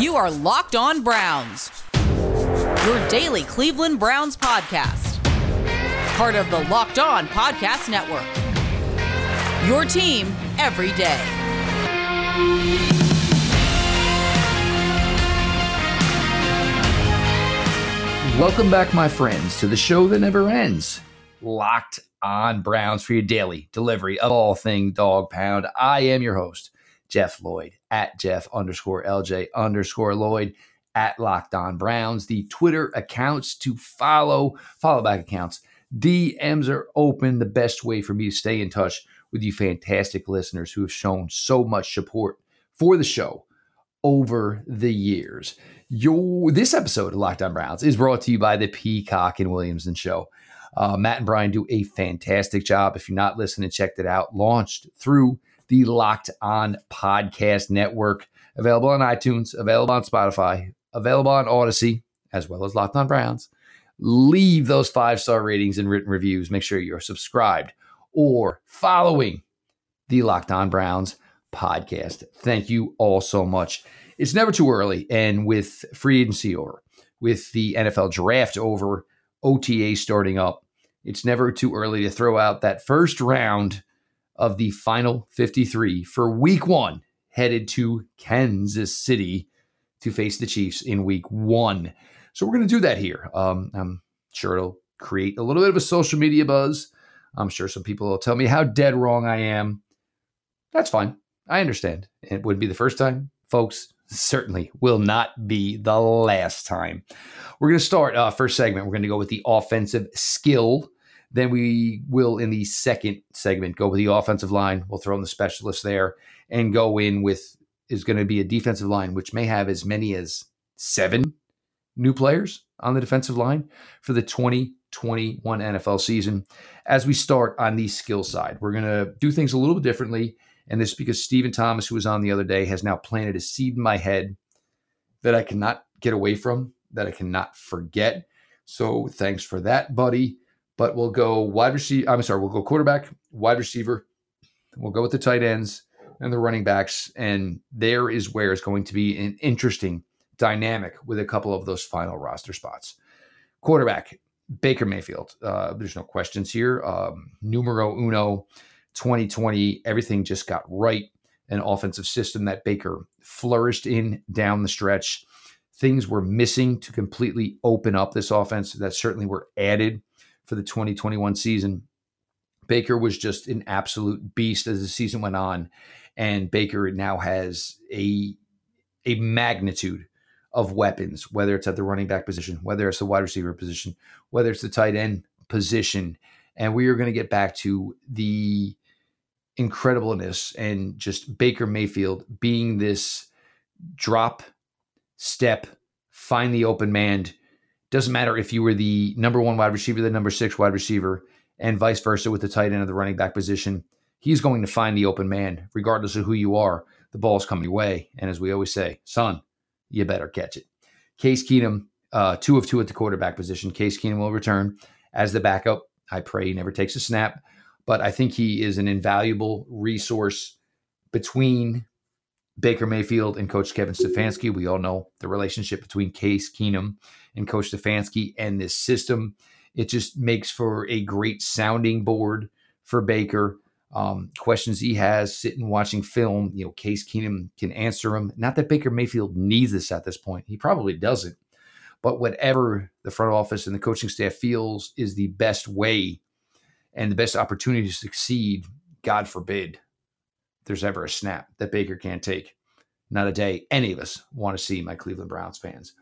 You are Locked On Browns, your daily Cleveland Browns podcast. Part of the Locked On Podcast Network. Your team every day. Welcome back, my friends, to the show that never ends. Locked on Browns for your daily delivery of all thing dog pound. I am your host, Jeff Lloyd, at Jeff underscore LJ underscore Lloyd, at Locked On Browns. The Twitter accounts to follow, follow back accounts. DMs are open. The best way for me to stay in touch with you fantastic listeners who have shown so much support for the show over the years. Your this episode of Locked On Browns is brought to you by the Peacock and Williamson Show. Uh, Matt and Brian do a fantastic job. If you're not listening, check it out. Launched through the Locked On Podcast Network, available on iTunes, available on Spotify, available on Audacy, as well as Locked On Browns. Leave those five star ratings and written reviews. Make sure you're subscribed or following the Locked On Browns podcast. Thank you all so much it's never too early. And with free agency over, with the NFL draft over, OTA starting up, it's never too early to throw out that first round of the final 53 for week one, headed to Kansas City to face the Chiefs in week one. So we're going to do that here. Um, I'm sure it'll create a little bit of a social media buzz. I'm sure some people will tell me how dead wrong I am. That's fine. I understand. It wouldn't be the first time, folks certainly will not be the last time. We're going to start uh, first segment. We're going to go with the offensive skill. Then we will, in the second segment, go with the offensive line. We'll throw in the specialist there and go in with is going to be a defensive line, which may have as many as seven new players on the defensive line for the 2021 NFL season. As we start on the skill side, we're going to do things a little bit differently and this is because Stephen Thomas, who was on the other day, has now planted a seed in my head that I cannot get away from, that I cannot forget. So thanks for that, buddy. But we'll go wide receiver. I'm sorry, we'll go quarterback, wide receiver. We'll go with the tight ends and the running backs. And there is where it's going to be an interesting dynamic with a couple of those final roster spots. Quarterback, Baker Mayfield. Uh, there's no questions here. Um, numero uno 2020, everything just got right. An offensive system that Baker flourished in down the stretch. Things were missing to completely open up this offense that certainly were added for the 2021 season. Baker was just an absolute beast as the season went on. And Baker now has a, a magnitude of weapons, whether it's at the running back position, whether it's the wide receiver position, whether it's the tight end position. And we are going to get back to the incredibleness and just Baker Mayfield being this drop, step, find the open man. Doesn't matter if you were the number one wide receiver, the number six wide receiver, and vice versa with the tight end of the running back position. He's going to find the open man, regardless of who you are. The ball's coming your way. And as we always say, son, you better catch it. Case Keenum, uh, two of two at the quarterback position. Case Keenum will return as the backup. I pray he never takes a snap but I think he is an invaluable resource between Baker Mayfield and Coach Kevin Stefanski. We all know the relationship between Case Keenum and Coach Stefanski and this system. It just makes for a great sounding board for Baker. Um, questions he has sitting watching film, you know, Case Keenum can answer them. Not that Baker Mayfield needs this at this point. He probably doesn't. But whatever the front office and the coaching staff feels is the best way and the best opportunity to succeed, God forbid, there's ever a snap that Baker can't take. Not a day any of us want to see, my Cleveland Browns fans.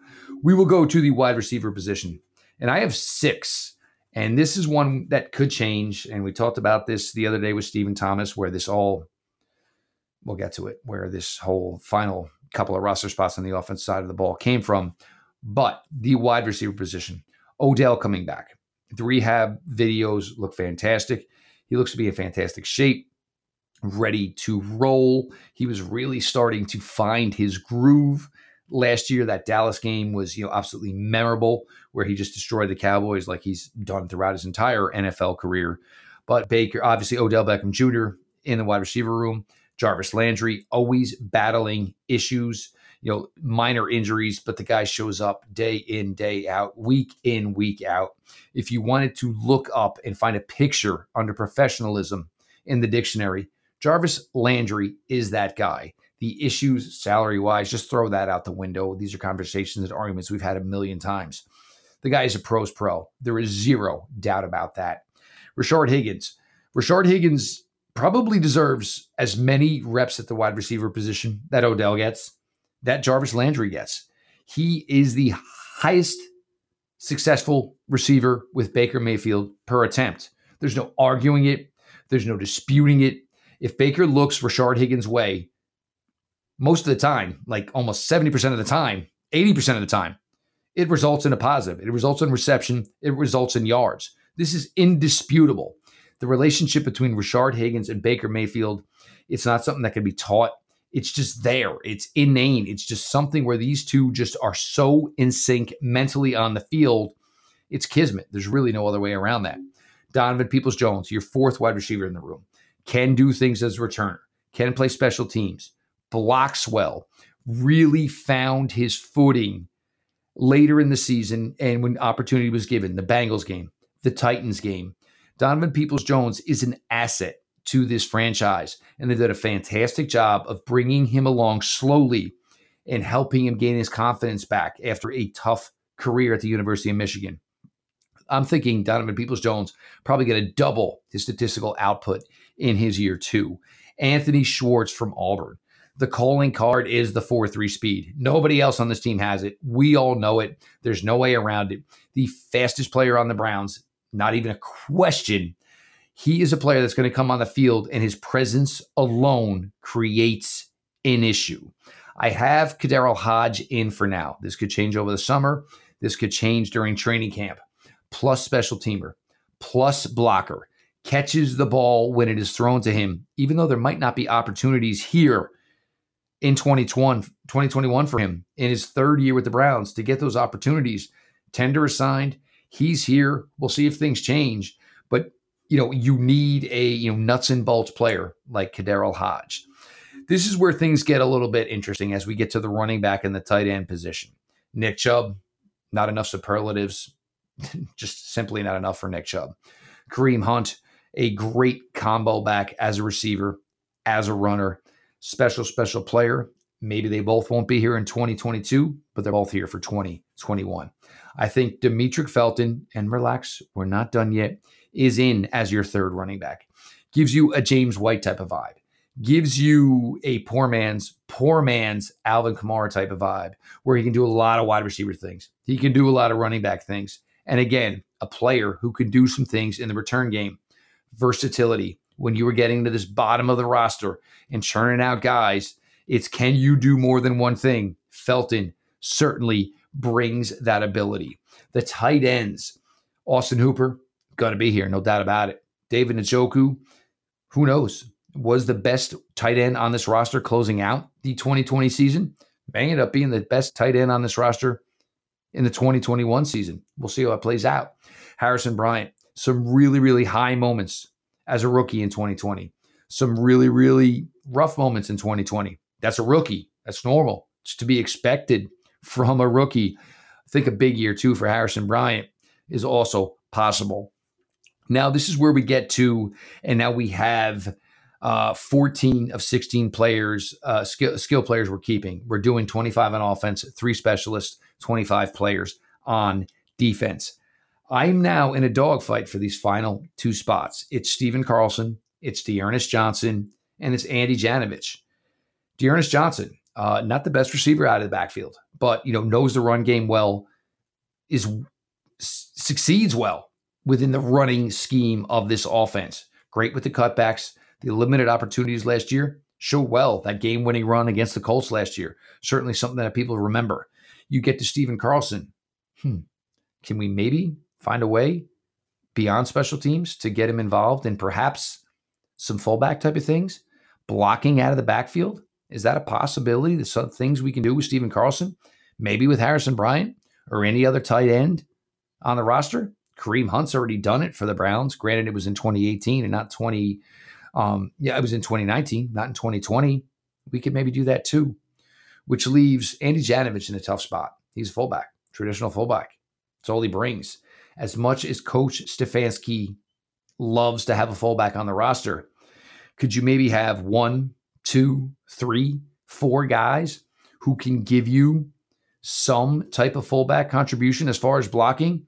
We will go to the wide receiver position. And I have six. And this is one that could change. And we talked about this the other day with Stephen Thomas, where this all, we'll get to it, where this whole final couple of roster spots on the offense side of the ball came from. But the wide receiver position, Odell coming back. The rehab videos look fantastic. He looks to be in fantastic shape, ready to roll. He was really starting to find his groove last year. That Dallas game was, you know, absolutely memorable, where he just destroyed the Cowboys like he's done throughout his entire NFL career. But Baker, obviously, Odell Beckham Jr. in the wide receiver room. Jarvis Landry always battling issues. you know, minor injuries, but the guy shows up day in, day out, week in, week out. If you wanted to look up and find a picture under professionalism in the dictionary, Jarvis Landry is that guy. The issues, salary wise, just throw that out the window. These are conversations and arguments we've had a million times. The guy is a pro's pro. There is zero doubt about that. Rashard Higgins. Rashard Higgins probably deserves as many reps at the wide receiver position that Odell gets that Jarvis Landry gets. He is the highest successful receiver with Baker Mayfield per attempt. There's no arguing it, there's no disputing it. If Baker looks Rashard Higgins' way, most of the time, like almost 70% of the time, 80% of the time, it results in a positive. It results in reception, it results in yards. This is indisputable. The relationship between Rashard Higgins and Baker Mayfield, it's not something that can be taught it's just there. It's inane. It's just something where these two just are so in sync mentally on the field. It's kismet. There's really no other way around that. Donovan Peoples Jones, your fourth wide receiver in the room, can do things as a returner, can play special teams, blocks well, really found his footing later in the season and when opportunity was given the Bengals game, the Titans game. Donovan Peoples Jones is an asset to this franchise. And they did a fantastic job of bringing him along slowly and helping him gain his confidence back after a tough career at the University of Michigan. I'm thinking Donovan Peoples Jones probably going to double his statistical output in his year two. Anthony Schwartz from Auburn. The calling card is the 4 3 speed. Nobody else on this team has it. We all know it. There's no way around it. The fastest player on the Browns, not even a question he is a player that's going to come on the field and his presence alone creates an issue. I have KhaDarel Hodge in for now. This could change over the summer. This could change during training camp. Plus special teamer, plus blocker, catches the ball when it is thrown to him, even though there might not be opportunities here in 2021, 2021 for him in his third year with the Browns to get those opportunities. Tender assigned. He's here. We'll see if things change. But you know, you need a you know nuts and bolts player like KhaDarel Hodge. This is where things get a little bit interesting as we get to the running back and the tight end position. Nick Chubb, not enough superlatives, just simply not enough for Nick Chubb. Kareem Hunt, a great combo back as a receiver, as a runner, special, special player. Maybe they both won't be here in 2022, but they're both here for 2021. I think Demetric Felton, and relax, we're not done yet is in as your third running back. Gives you a James White type of vibe. Gives you a poor man's poor man's Alvin Kamara type of vibe, where he can do a lot of wide receiver things. He can do a lot of running back things. And again, a player who can do some things in the return game. Versatility. When you were getting to this bottom of the roster and churning out guys, it's can you do more than one thing? Felton certainly brings that ability. The tight ends, Austin Hooper, going to be here, no doubt about it. David Njoku, who knows, was the best tight end on this roster closing out the 2020 season. May end up being the best tight end on this roster in the 2021 season. We'll see how it plays out. Harrison Bryant, some really, really high moments as a rookie in 2020. Some really, really rough moments in 2020. That's a rookie. That's normal. It's to be expected from a rookie. I think a big year, too, for Harrison Bryant is also possible. Now, this is where we get to, and now we have uh, 14 of 16 players, uh, skill, skill players we're keeping. We're doing 25 on offense, three specialists, 25 players on defense. I'm now in a dogfight for these final two spots. It's Stephen Carlson, it's D'Ernest Johnson, and it's Andy Janovich. D'Ernest Johnson, uh, not the best receiver out of the backfield, but you know knows the run game well, is succeeds well within the running scheme of this offense. Great with the cutbacks, the limited opportunities last year. Show well that game winning run against the Colts last year. Certainly something that people remember. You get to Stephen Carlson. Hmm. Can we maybe find a way beyond special teams to get him involved in perhaps some fullback type of things? Blocking out of the backfield? Is that a possibility? There's some things we can do with Stephen Carlson, maybe with Harrison Bryant or any other tight end on the roster. Kareem Hunt's already done it for the Browns. Granted, it was in 2018 and not 20. Um, yeah, it was in 2019, not in 2020. We could maybe do that too. which leaves Andy Janovich in a tough spot. He's a fullback, traditional fullback. That's all he brings. As much as Coach Stefanski loves to have a fullback on the roster, could you maybe have one, two, three, four guys who can give you some type of fullback contribution as far as blocking?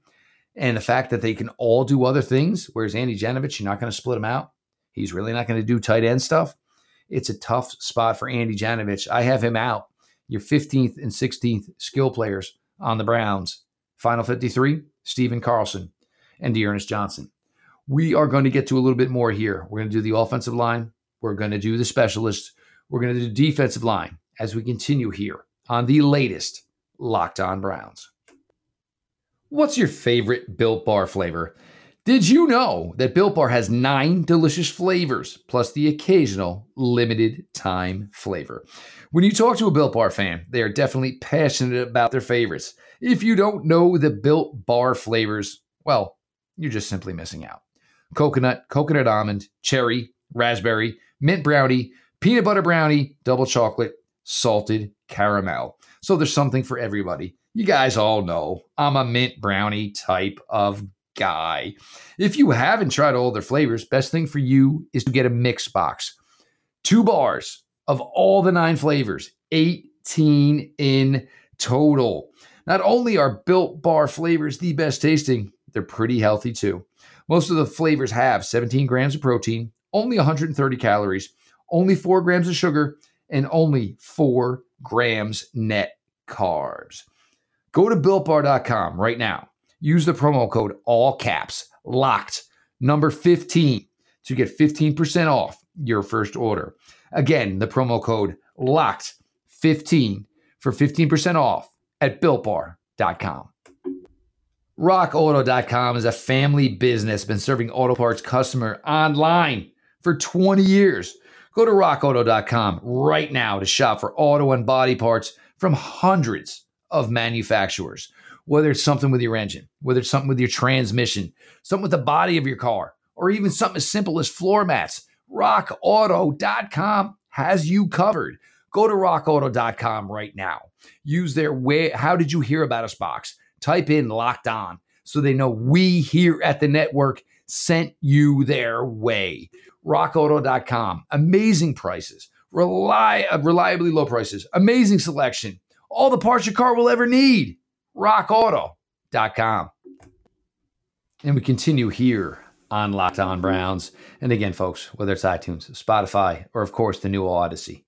And the fact that they can all do other things, whereas Andy Janovich, you're not going to split him out. He's really not going to do tight end stuff. It's a tough spot for Andy Janovich. I have him out. Your 15th and 16th skill players on the Browns. Final 53, Stephen Carlson and D'Ernest Johnson. We are going to get to a little bit more here. We're going to do the offensive line. We're going to do the specialists. We're going to do defensive line as we continue here on the latest Locked On Browns. What's your favorite Built Bar flavor? Did you know that Built Bar has nine delicious flavors, plus the occasional limited time flavor? When you talk to a Built Bar fan, they are definitely passionate about their favorites. If you don't know the Built Bar flavors, well, you're just simply missing out. Coconut, coconut almond, cherry, raspberry, mint brownie, peanut butter brownie, double chocolate, salted caramel. So there's something for everybody. You guys all know I'm a mint brownie type of guy. If you haven't tried all their flavors, best thing for you is to get a mix box. Two bars of all the nine flavors, 18 in total. Not only are built bar flavors the best tasting, they're pretty healthy too. Most of the flavors have 17 grams of protein, only 130 calories, only 4 grams of sugar, and only 4 grams net carbs. Go to builtbar.com right now. Use the promo code all caps locked number 15 to get 15% off your first order. Again, the promo code locked 15 for 15% off at builtbar.com. RockAuto.com is a family business, been serving auto parts customer online for 20 years. Go to rockauto.com right now to shop for auto and body parts from hundreds of manufacturers, whether it's something with your engine, whether it's something with your transmission, something with the body of your car, or even something as simple as floor mats. RockAuto.com has you covered. Go to rockauto.com right now. Use their way. How did you hear about us box? Type in locked on so they know we here at the network sent you their way. RockAuto.com. Amazing prices, rely, uh, reliably low prices, amazing selection all the parts your car will ever need. RockAuto.com. And we continue here on Locked On Browns. And again, folks, whether it's iTunes, Spotify, or of course the new Audacy,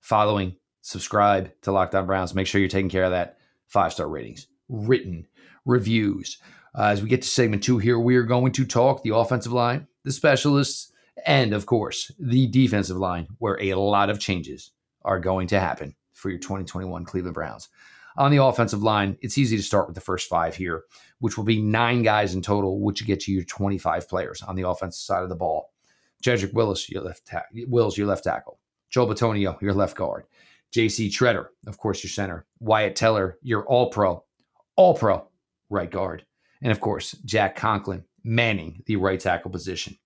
following, subscribe to Locked On Browns. Make sure you're taking care of that. Five star ratings, written reviews. Uh, as we get to segment two here, we are going to talk the offensive line, the specialists, and of course, the defensive line, where a lot of changes are going to happen for your 2021 Cleveland Browns. On the offensive line, it's easy to start with the first five here, which will be nine guys in total, which gets you your 25 players on the offensive side of the ball. Jedrick Willis, your left ta- Wills, your left tackle. Joel Bitonio, your left guard. J.C. Tretter, of course, your center. Wyatt Teller, your all pro, all pro right guard. And of course, Jack Conklin, manning the right tackle position.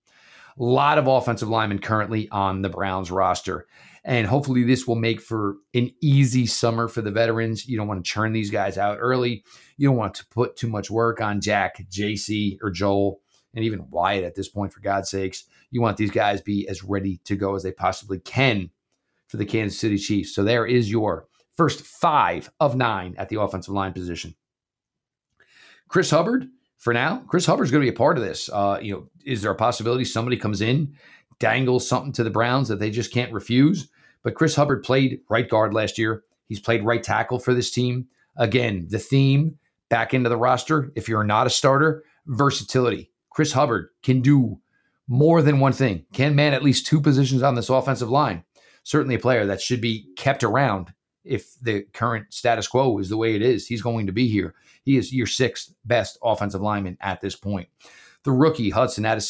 A lot of offensive linemen currently on the Browns roster. And hopefully, this will make for an easy summer for the veterans. You don't want to churn these guys out early. You don't want to put too much work on Jack, JC, or Joel, and even Wyatt at this point, for God's sakes. You want these guys be as ready to go as they possibly can for the Kansas City Chiefs. So there is your first five of nine at the offensive line position. Chris Hubbard, for now, Chris Hubbard's going to be a part of this. Uh, you know, is there a possibility somebody comes in, dangles something to the Browns that they just can't refuse? But Chris Hubbard played right guard last year. He's played right tackle for this team. Again, the theme back into the roster, if you're not a starter, versatility. Chris Hubbard can do more than one thing, can man at least two positions on this offensive line. Certainly a player that should be kept around if the current status quo is the way it is. He's going to be here. He is your sixth best offensive lineman at this point. The rookie Hudson out.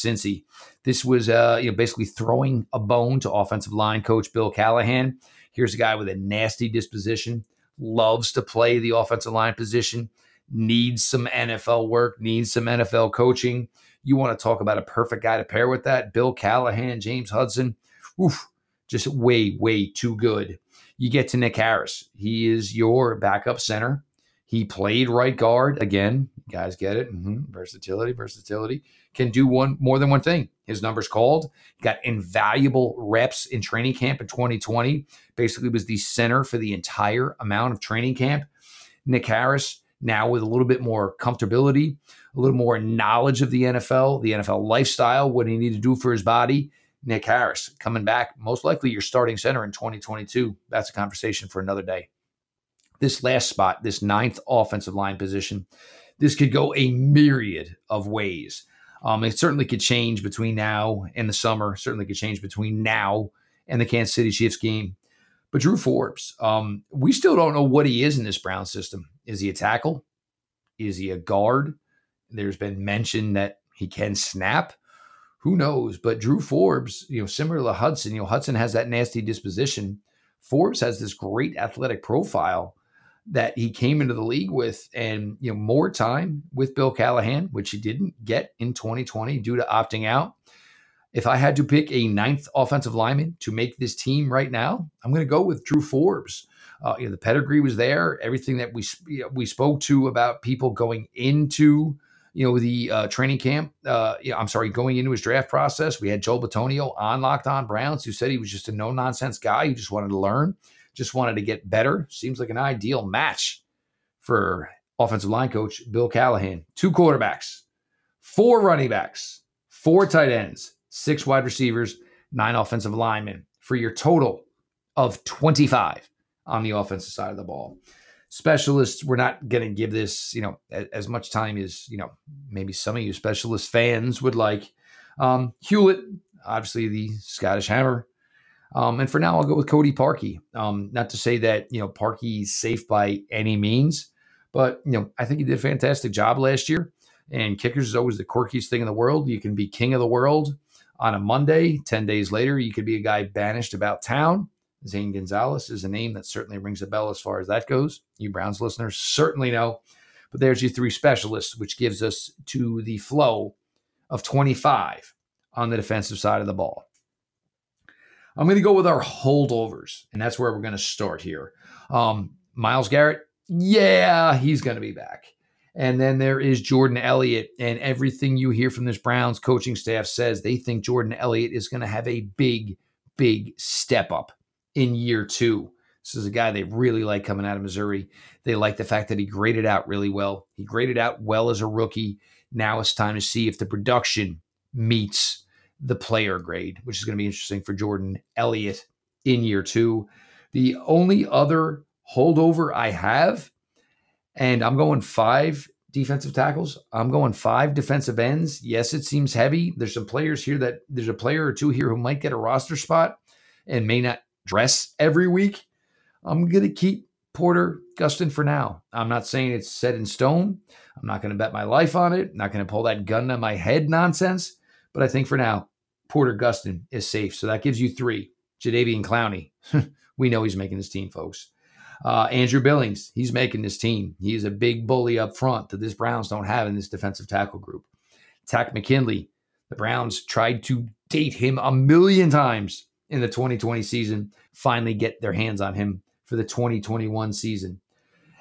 This was uh, you know basically throwing a bone to offensive line coach Bill Callahan. Here's a guy with a nasty disposition, loves to play the offensive line position, needs some NFL work, needs some NFL coaching. You want to talk about a perfect guy to pair with that? Bill Callahan, James Hudson. Oof, just way, way too good. you get to Nick Harris. He is your backup center. He played right guard again. Guys get it? Mm-hmm. Versatility, versatility. Can do one more than one thing. His numbers called. Got invaluable reps in training camp in 2020. Basically, was the center for the entire amount of training camp. Nick Harris now with a little bit more comfortability, a little more knowledge of the NFL, the NFL lifestyle, what he needed to do for his body. Nick Harris coming back, most likely your starting center in 2022. That's a conversation for another day. This last spot, this ninth offensive line position, this could go a myriad of ways. Um, it certainly could change between now and the summer. Certainly could change between now and the Kansas City Chiefs game. But Drew Forbes, um, we still don't know what he is in this Brown system. Is he a tackle? Is he a guard? There's been mention that he can snap. Who knows? But Drew Forbes, you know, similar to Hudson, you know, Hudson has that nasty disposition. Forbes has this great athletic profile that he came into the league with and you know more time with Bill Callahan, which he didn't get in 2020 due to opting out. If I had to pick a ninth offensive lineman to make this team right now, I'm going to go with Drew Forbes. Uh, you know, the pedigree was there. Everything that we we spoke to about people going into you know the uh, training camp. Uh, I'm sorry, going into his draft process. We had Joel Bitonio on Locked On Browns, who said he was just a no nonsense guy who just wanted to learn, just wanted to get better. Seems like an ideal match for offensive line coach Bill Callahan. Two quarterbacks, four running backs, four tight ends, six wide receivers, nine offensive linemen for your total of 25 on the offensive side of the ball. Specialists, we're not going to give this, you know, as much time as, you know, maybe some of you specialist fans would like. Um, Hewlett, obviously the Scottish Hammer. Um, and for now, I'll go with Cody Parkey. Um, not to say that, you know, Parkey's safe by any means, but, you know, I think he did a fantastic job last year. And kickers is always the quirkiest thing in the world. You can be king of the world on a Monday. 10 days later, you could be a guy banished about town. Zane Gonzalez is a name that certainly rings a bell as far as that goes. You Browns listeners certainly know. But there's your three specialists, which gives us to the flow of 25 on the defensive side of the ball. I'm going to go with our holdovers, and that's where we're going to start here. Um, Myles Garrett, yeah, he's going to be back. And then there is Jordan Elliott. And everything you hear from this Browns coaching staff says they think Jordan Elliott is going to have a big, big step up in year two. This is a guy they really like coming out of Missouri. They like the fact that he graded out really well. He graded out well as a rookie. Now it's time to see if the production meets the player grade, which is going to be interesting for Jordan Elliott in year two. The only other holdover I have and I'm going five defensive tackles. I'm going five defensive ends. Yes, it seems heavy. There's some players here that there's a player or two here who might get a roster spot and may not dress every week. I'm going to keep Porter Gustin for now. I'm not saying it's set in stone. I'm not going to bet my life on it. I'm not going to pull that gun to my head nonsense. But I think for now, Porter Gustin is safe. So that gives you three. Jadeveon Clowney. we know he's making his team, folks. Uh, Andrew Billings, he's making this team. He's a big bully up front that this Browns don't have in this defensive tackle group. Takk McKinley, the Browns tried to date him a million times in the 2020 season, finally get their hands on him for the 2021 season.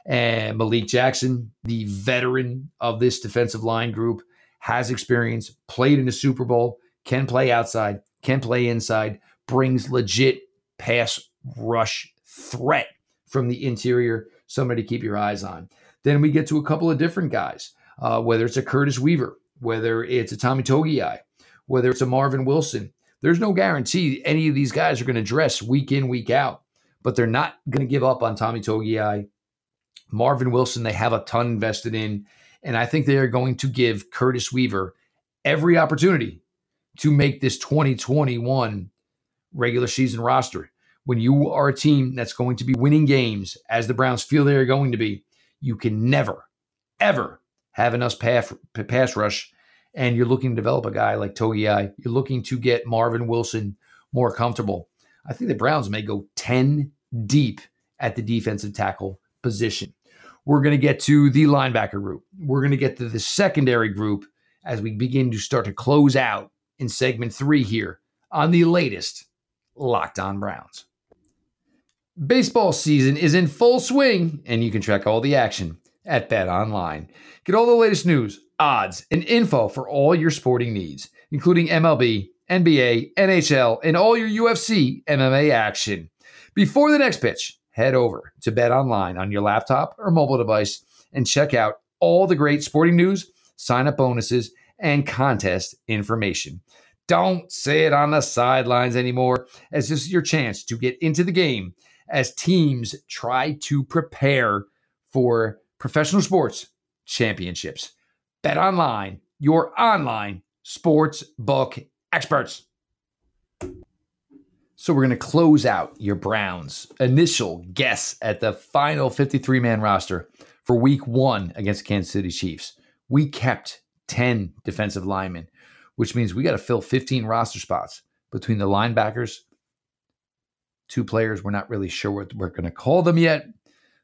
And Malik Jackson, the veteran of this defensive line group, has experience, played in the Super Bowl, can play outside, can play inside, brings legit pass rush threat from the interior, somebody to keep your eyes on. Then we get to a couple of different guys, uh, whether it's a Curtis Weaver, whether it's a Tommy Togiai, whether it's a Marvin Wilson. There's no guarantee any of these guys are going to dress week in, week out, but they're not going to give up on Tommy Togiai. Marvin Wilson, they have a ton invested in. And I think they are going to give Curtis Weaver every opportunity to make this 2021 regular season roster when you are a team that's going to be winning games, as the Browns feel they are going to be, you can never, ever have enough pass, pass rush. And you're looking to develop a guy like Togiai. You're looking to get Marvin Wilson more comfortable. I think the Browns may go 10 deep at the defensive tackle position. We're going to get to the linebacker group. We're going to get to the secondary group as we begin to start to close out in segment three here on the latest Locked On Browns. Baseball season is in full swing, and you can track all the action at Bet Online. Get all the latest news, odds, and info for all your sporting needs, including MLB, NBA, NHL, and all your UFC MMA action. Before the next pitch, head over to Bet Online on your laptop or mobile device and check out all the great sporting news, sign up bonuses, and contest information. Don't sit on the sidelines anymore, as this is your chance to get into the game as teams try to prepare for professional sports championships. Bet online, your online sports book experts. So we're going to close out your Browns' initial guess at the final 53 man roster for week one against Kansas City Chiefs. We kept 10 defensive linemen, which means we got to fill 15 roster spots between the linebackers, two players we're not really sure what we're going to call them yet,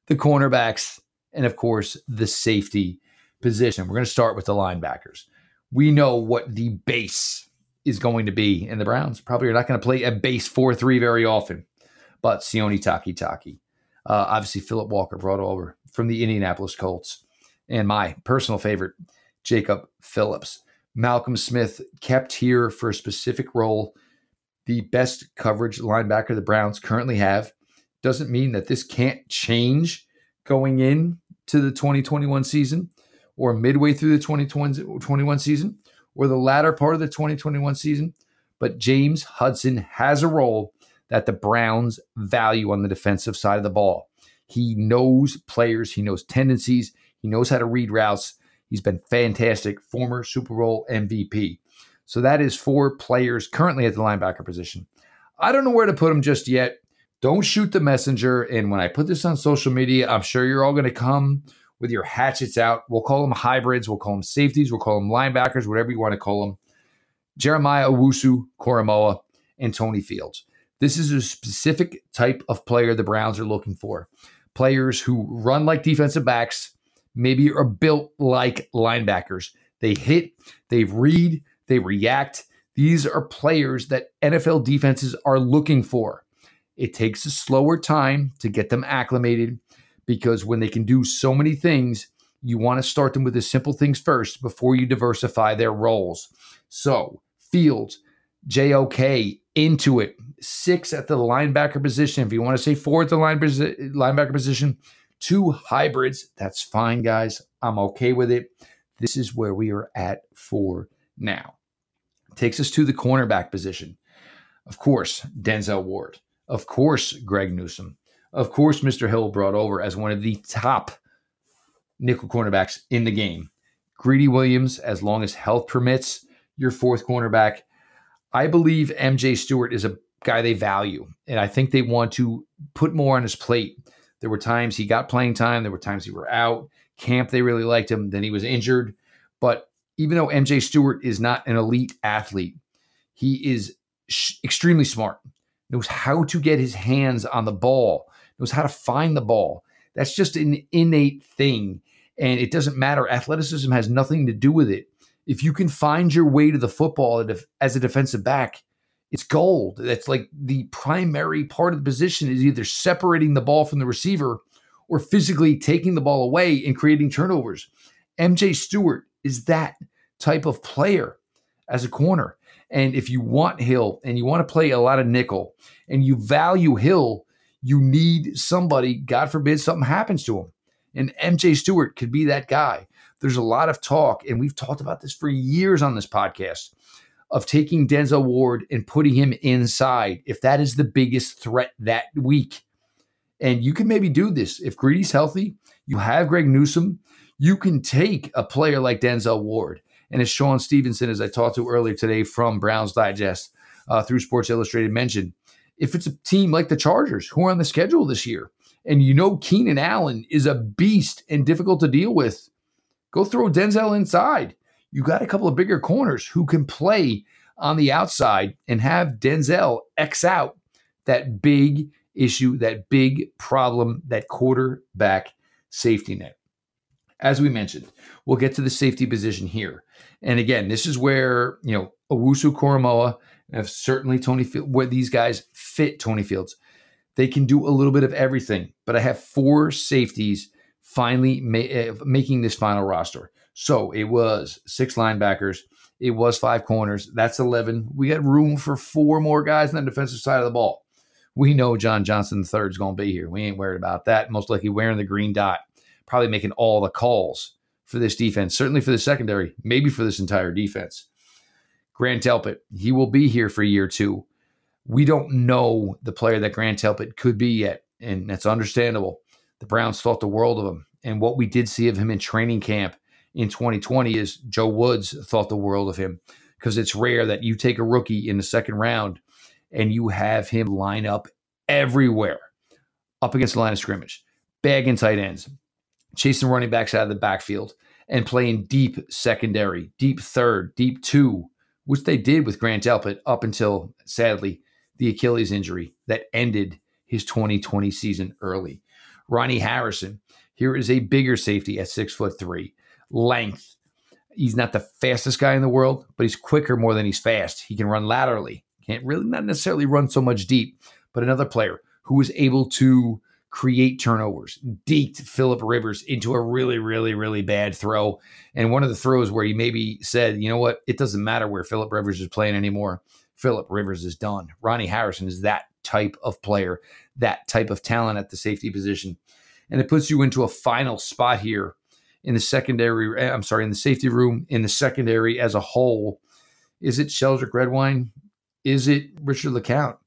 the cornerbacks, and of course, the safety position. We're going to start with the linebackers. We know what the base is going to be, in the Browns probably are not going to play a base 4 3 very often, but Sione Takitaki. Uh, obviously, Philip Walker brought over from the Indianapolis Colts, and my personal favorite, Jacob Phillips. Malcolm Smith kept here for a specific role the best coverage linebacker the Browns currently have. Doesn't mean that this can't change going in to the 2021 season or midway through the 2021 season or the latter part of the 2021 season. But James Hudson has a role that the Browns value on the defensive side of the ball. He knows players, he knows tendencies, he knows how to read routes. He's been fantastic, former Super Bowl MVP. So that is four players currently at the linebacker position. I don't know where to put them just yet. Don't shoot the messenger. And when I put this on social media, I'm sure you're all going to come with your hatchets out. We'll call them hybrids. We'll call them safeties. We'll call them linebackers, whatever you want to call them. Jeremiah Owusu, Koramoah, and Tony Fields. This is a specific type of player the Browns are looking for. Players who run like defensive backs, maybe are built like linebackers. They hit, they read, they react. These are players that NFL defenses are looking for. It takes a slower time to get them acclimated because when they can do so many things, you want to start them with the simple things first before you diversify their roles. So, Fields, JOK, into it, six at the linebacker position. If you want to say four at the line, linebacker position, two hybrids, that's fine, guys. I'm okay with it. This is where we are at for now. Takes us to the cornerback position. Of course, Denzel Ward. Of course, Greg Newsome. Of course, Mr. Hill brought over as one of the top nickel cornerbacks in the game. Greedy Williams, as long as health permits, your fourth cornerback. I believe MJ Stewart is a guy they value, and I think they want to put more on his plate. There were times he got playing time, there were times he were out. Camp, they really liked him. Then he was injured. But even though MJ Stewart is not an elite athlete, he is sh- extremely smart, knows how to get his hands on the ball, knows how to find the ball. That's just an innate thing. And it doesn't matter. Athleticism has nothing to do with it. If you can find your way to the football as a defensive back, it's gold. That's like the primary part of the position is either separating the ball from the receiver or physically taking the ball away and creating turnovers. MJ Stewart is that type of player as a corner. And if you want Hill and you want to play a lot of nickel and you value Hill, you need somebody, God forbid something happens to him. And MJ Stewart could be that guy. There's a lot of talk, and we've talked about this for years on this podcast, of taking Denzel Ward and putting him inside if that is the biggest threat that week. And you can maybe do this. If Greedy's healthy, you have Greg Newsome, you can take a player like Denzel Ward. And as Sean Stevenson, as I talked to earlier today from Browns Digest uh, through Sports Illustrated, mentioned, if it's a team like the Chargers who are on the schedule this year, and you know Keenan Allen is a beast and difficult to deal with, go throw Denzel inside. You got a couple of bigger corners who can play on the outside and have Denzel X out that big issue, that big problem, that quarterback safety net. As we mentioned, we'll get to the safety position here. And again, this is where, you know, Owusu Koramoah, and certainly Tony Field, where these guys fit Tony Fields. They can do a little bit of everything, but I have four safeties finally ma- uh, making this final roster. So it was six linebackers, it was five corners. That's 11. We got room for four more guys on the defensive side of the ball. We know John Johnson III is going to be here. We ain't worried about that. Most likely wearing the green dot, probably making all the calls for this defense, certainly for the secondary, maybe for this entire defense. Grant Delpit, he will be here for year two. We don't know the player that Grant Delpit could be yet, and that's understandable. The Browns thought the world of him. And what we did see of him in training camp in 2020 is Joe Woods thought the world of him because it's rare that you take a rookie in the second round and you have him line up everywhere up against the line of scrimmage, bagging tight ends, chasing running backs out of the backfield, and playing deep secondary, deep third, deep two, which they did with Grant Delpit up until, sadly, the Achilles injury that ended his 2020 season early. Ronnie Harrison, here is a bigger safety at six foot three, length. He's not the fastest guy in the world, but he's quicker more than he's fast. He can run laterally. Can't really not necessarily run so much deep, but another player who was able to create turnovers, deked Philip Rivers into a really, really, really bad throw. And one of the throws where he maybe said, you know what, it doesn't matter where Philip Rivers is playing anymore. Philip Rivers is done. Ronnie Harrison is that type of player, that type of talent at the safety position. And it puts you into a final spot here in the secondary. Eh, I'm sorry, in the safety room, in the secondary as a whole. Is it Sheldrick Redwine? Is it Richard LeCounte?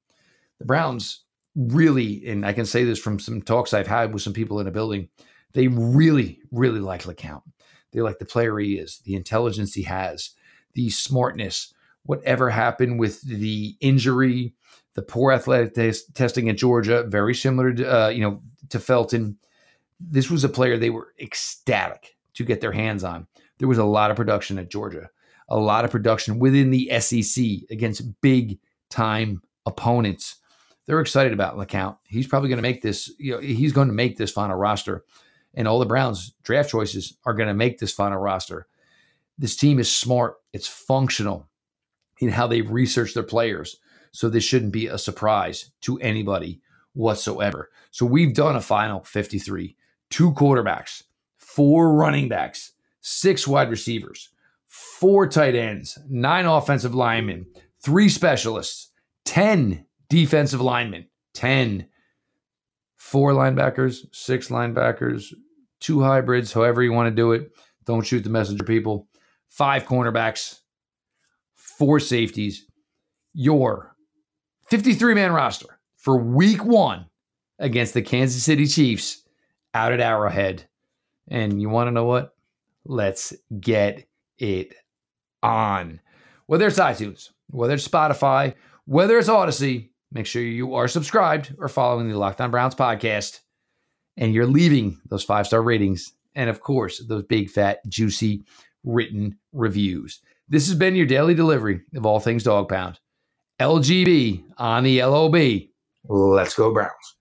The Browns really, and I can say this from some talks I've had with some people in a building, they really, really like LeCounte. They like the player he is, the intelligence he has, the smartness. Whatever happened with the injury, the poor athletic testing at Georgia, very similar to uh, you know to Felton. This was a player they were ecstatic to get their hands on. There was a lot of production at Georgia, a lot of production within the SEC against big time opponents they're excited about LeCounte. He's probably going to make this, you know, he's going to make this final roster. And all the Browns draft choices are going to make this final roster. This team is smart, it's functional in how they've researched their players. So this shouldn't be a surprise to anybody whatsoever. So we've done a final 53, two quarterbacks, four running backs, six wide receivers, four tight ends, nine offensive linemen, three specialists, 10 defensive linemen 10 four linebackers six linebackers two hybrids however you want to do it. Don't shoot the messenger people. Five cornerbacks four safeties. Your 53 man roster for week one against the kansas city chiefs out at arrowhead. And you want to know what? Let's get it on. Whether it's itunes whether it's spotify whether it's Audacy Make sure you are subscribed or following the Locked On Browns podcast, and you're leaving those five star ratings, and of course, those big, fat, juicy written reviews. This has been your daily delivery of all things dog pound. LGB on the LOB. Let's go, Browns.